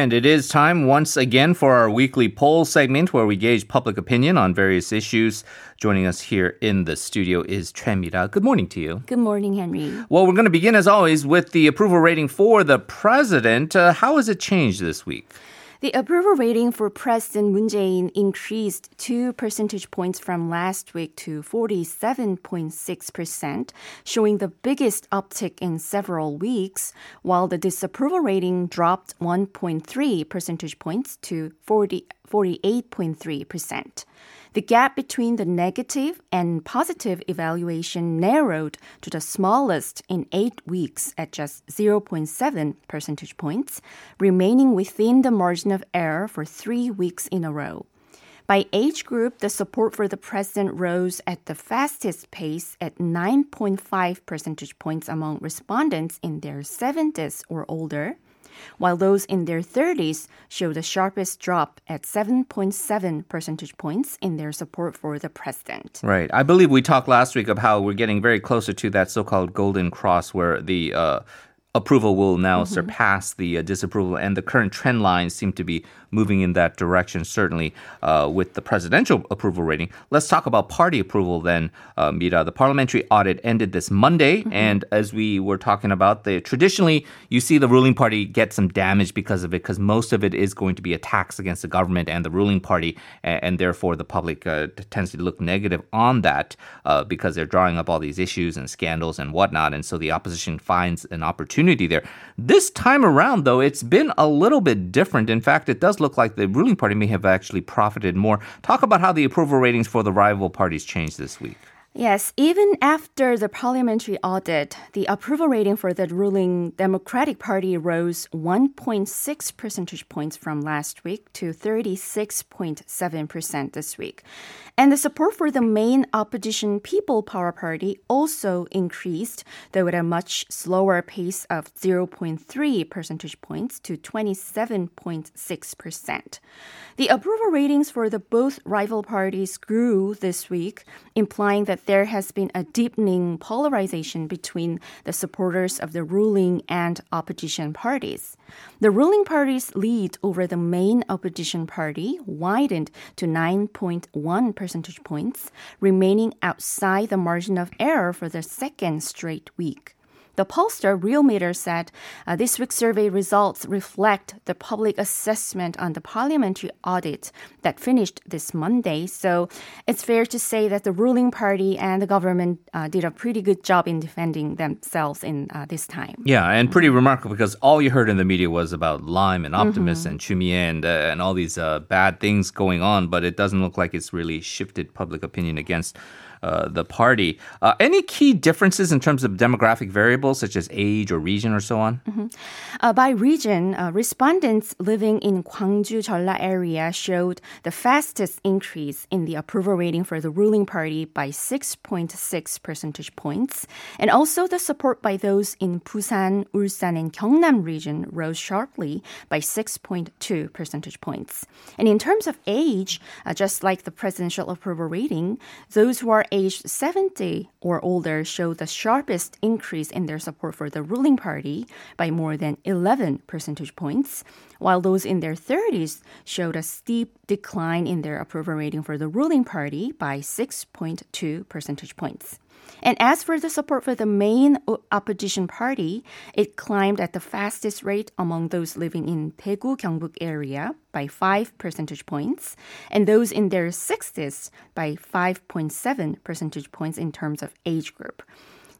And it is time once again for our weekly poll segment where we gauge public opinion on various issues. Joining us here in the studio is Choi Mira. Good morning to you. Good morning, Henry. Well, we're going to begin as always with the approval rating for the president. Uh, how has it changed this week? The approval rating for President Moon Jae-in increased 2 percentage points from last week to 47.6%, showing the biggest uptick in several weeks, while the disapproval rating dropped 1.3 percentage points to 40, 48.3%. The gap between the negative and positive evaluation narrowed to the smallest in eight weeks at just 0.7 percentage points, remaining within the margin of error for three weeks in a row. By age group, the support for the president rose at the fastest pace at 9.5 percentage points among respondents in their 70s or older while those in their 30s show the sharpest drop at 7.7 percentage points in their support for the president. Right. I believe we talked last week of how we're getting very closer to that so-called golden cross where the uh, approval will now mm-hmm. surpass the uh, disapproval, and the current trend lines seem to be moving in that direction, certainly uh, with the presidential approval rating. Let's talk about party approval then, uh, Mira. The parliamentary audit ended this Monday, mm-hmm. and as we were talking about, the traditionally you see the ruling party get some damage because of it, because most of it is going to be attacks against the government and the ruling party, and, and therefore the public uh, tends to look negative on that uh, because they're drawing up all these issues and scandals and whatnot, and so the opposition finds an opportunity opportunity there. This time around, though, it's been a little bit different. In fact, it does look like the ruling party may have actually profited more. Talk about how the approval ratings for the rival parties changed this week. Yes, even after the parliamentary audit, the approval rating for the ruling Democratic Party rose 1.6 percentage points from last week to 36.7% this week. And the support for the main opposition People Power Party also increased, though at a much slower pace of 0.3 percentage points to 27.6%. The approval ratings for the both rival parties grew this week, implying that there has been a deepening polarization between the supporters of the ruling and opposition parties. The ruling party's lead over the main opposition party widened to 9.1 percentage points, remaining outside the margin of error for the second straight week. The pollster Realmeter said uh, this week's survey results reflect the public assessment on the parliamentary audit that finished this Monday. So it's fair to say that the ruling party and the government uh, did a pretty good job in defending themselves in uh, this time. Yeah, and pretty remarkable because all you heard in the media was about Lime and Optimus mm-hmm. and Choo Mi-ae and, uh, and all these uh, bad things going on, but it doesn't look like it's really shifted public opinion against uh, the party. Uh, any key differences in terms of demographic variables such as age or region or so on? Mm-hmm. Uh, by region, uh, respondents living in Gwangju Jeolla area showed the fastest increase in the approval rating for the ruling party by 6.6 percentage points, and also the support by those in Busan, Ulsan, and Gyeongnam region rose sharply by 6.2 percentage points. And in terms of age, uh, just like the presidential approval rating, those who are aged 70 or older showed the sharpest increase in their support for the ruling party by more than 11 percentage points, while those in their 30s showed a steep decline in their approval rating for the ruling party by 6.2 percentage points. And as for the support for the main opposition party, it climbed at the fastest rate among those living in Daegu Gyeongbuk area by 5 percentage points, and those in their 60s by 5.7 percentage points in terms of age group.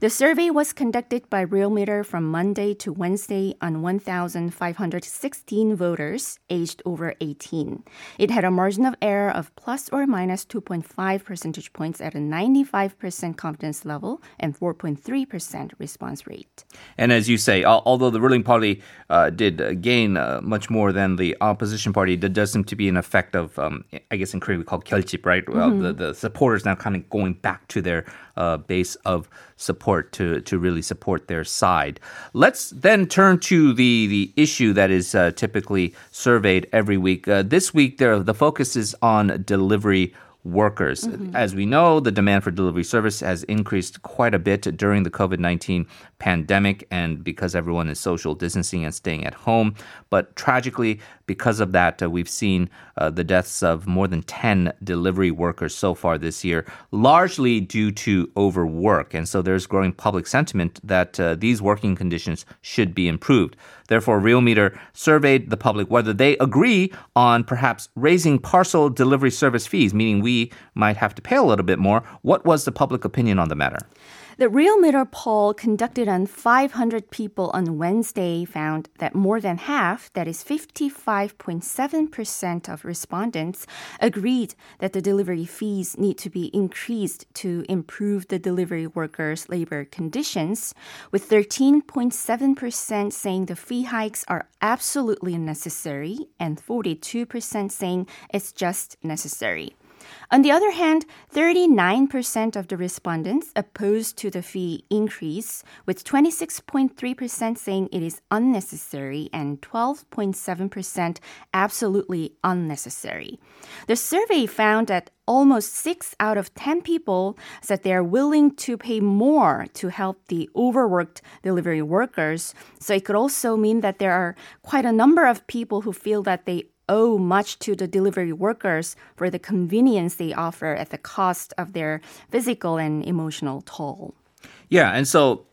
The survey was conducted by Realmeter from Monday to Wednesday on 1,516 voters aged over 18. It had a margin of error of plus or minus 2.5 percentage points at a 95% confidence level and 4.3% response rate. And as you say, although the ruling party uh, did gain uh, much more than the opposition party, there does seem to be an effect of, um, I guess in Korean we call 결집, right? Mm-hmm. Well, the, the supporters now kind of going back to their uh, base of support to, to really support their side. Let's then turn to the, the issue that is uh, typically surveyed every week. Uh, this week, there, the focus is on delivery workers. As we know, the demand for delivery service has increased quite a bit during the COVID 19 pandemic and because everyone is social distancing and staying at home. But tragically, because of that, uh, we've seen uh, the deaths of more than 10 delivery workers so far this year, largely due to overwork. And so there's growing public sentiment that uh, these working conditions should be improved. Therefore, Realmeter surveyed the public whether they agree on perhaps raising parcel delivery service fees, meaning we might have to pay a little bit more. What was the public opinion on the matter? The Realmeter poll conducted on 500 people on Wednesday found that more than half, that is 55.7% of respondents, agreed that the delivery fees need to be increased to improve the delivery workers' labor conditions, with 13.7% saying the fee hikes are absolutely necessary and 42% saying it's just necessary. On the other hand, 39% of the respondents opposed to the fee increase, with 26.3% saying it is unnecessary and 12.7% absolutely unnecessary. The survey found that almost 6 out of 10 people said they are willing to pay more to help the overworked delivery workers. So it could also mean that there are quite a number of people who feel that they owe much to the delivery workers for the convenience they offer at the cost of their physical and emotional toll. Yeah, and so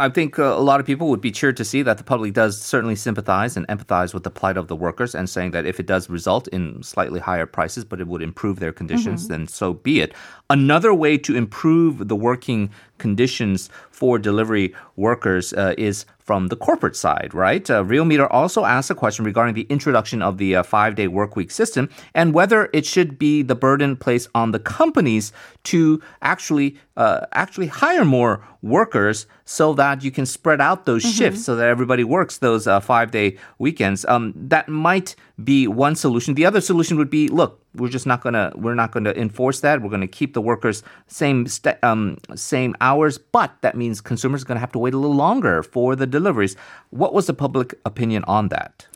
I think uh, a lot of people would be cheered to see that the public does certainly sympathize and empathize with the plight of the workers and saying that if it does result in slightly higher prices, but it would improve their conditions, mm-hmm. then so be it. Another way to improve the working conditions for delivery workers uh, is from the corporate side, right? Uh, Realmeter also asked a question regarding the introduction of the uh, five day work week system and whether it should be the burden placed on the companies to actually uh, actually hire more workers so that you can spread out those mm-hmm. shifts so that everybody works those uh, five day weekends. Um, that might be one solution. The other solution would be, look, we're just not gonna we're not gonna enforce that. We're gonna keep the workers same st- um, same hours, but that means consumers are gonna have to wait a little longer for the deliveries. What was the public opinion on that?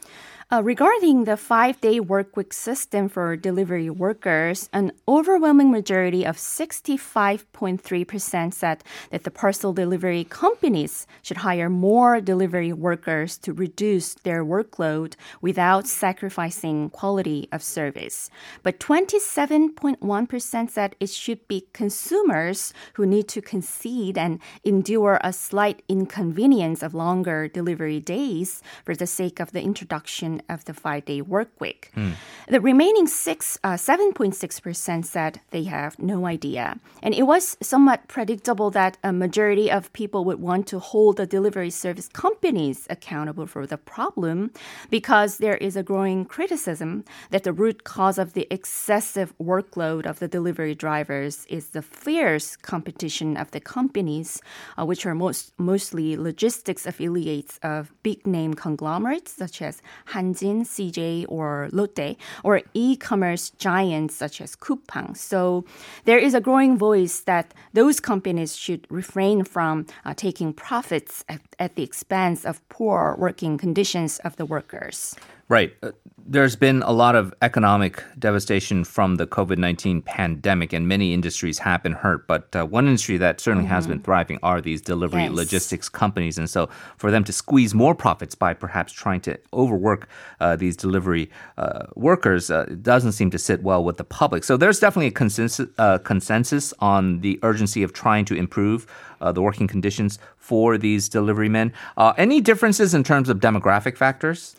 Uh, regarding the five day workweek system for delivery workers, an overwhelming majority of 65.3% said that the parcel delivery companies should hire more delivery workers to reduce their workload without sacrificing quality of service. But 27.1% said it should be consumers who need to concede and endure a slight inconvenience of longer delivery days for the sake of the introduction of the five day work week. Mm. The remaining six, uh, 7.6% said they have no idea. And it was somewhat predictable that a majority of people would want to hold the delivery service companies accountable for the problem because there is a growing criticism that the root cause of the excessive workload of the delivery drivers is the fierce competition of the companies, uh, which are most, mostly logistics affiliates of big name conglomerates such as Han CJ, or Lotte, or e-commerce giants such as Coupang. So there is a growing voice that those companies should refrain from uh, taking profits at, at the expense of poor working conditions of the workers. Right. Uh, there's been a lot of economic devastation from the COVID 19 pandemic, and many industries have been hurt. But uh, one industry that certainly mm-hmm. has been thriving are these delivery yes. logistics companies. And so, for them to squeeze more profits by perhaps trying to overwork uh, these delivery uh, workers uh, doesn't seem to sit well with the public. So, there's definitely a consensus, uh, consensus on the urgency of trying to improve the working conditions for these delivery men. any differences in terms of demographic factors?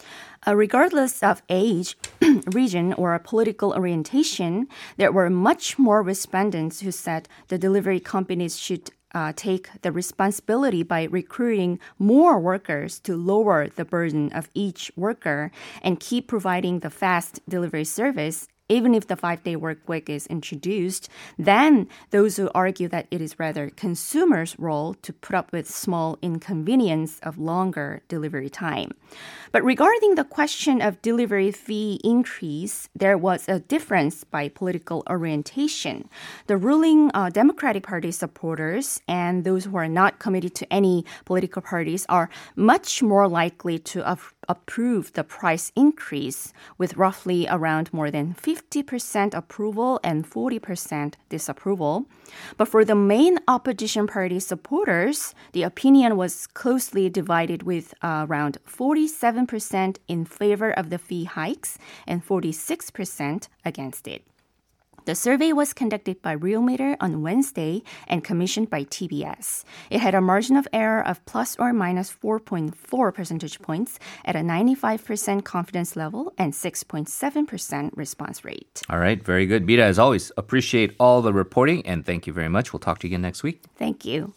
Uh, regardless of age, region, or political orientation, there were much more respondents who said the delivery companies should uh, take the responsibility by recruiting more workers to lower the burden of each worker and keep providing the fast delivery service even if the five day work week is introduced, then those who argue that it is rather consumers' role to put up with small inconvenience of longer delivery time. But regarding the question of delivery fee increase, there was a difference by political orientation. The ruling uh, Democratic Party supporters and those who are not committed to any political parties are much more likely to approved the price increase with roughly around more than 50% approval and 40% disapproval. But for the main opposition party supporters, the opinion was closely divided with uh, around 47% in favor of the fee hikes and 46% against it. The survey was conducted by Realmeter on Wednesday and commissioned by TBS. It had a margin of error of plus or minus 4.4 percentage points at a 95% confidence level and 6.7% response rate. All right, very good. Mira, as always, appreciate all the reporting and thank you very much. We'll talk to you again next week. Thank you.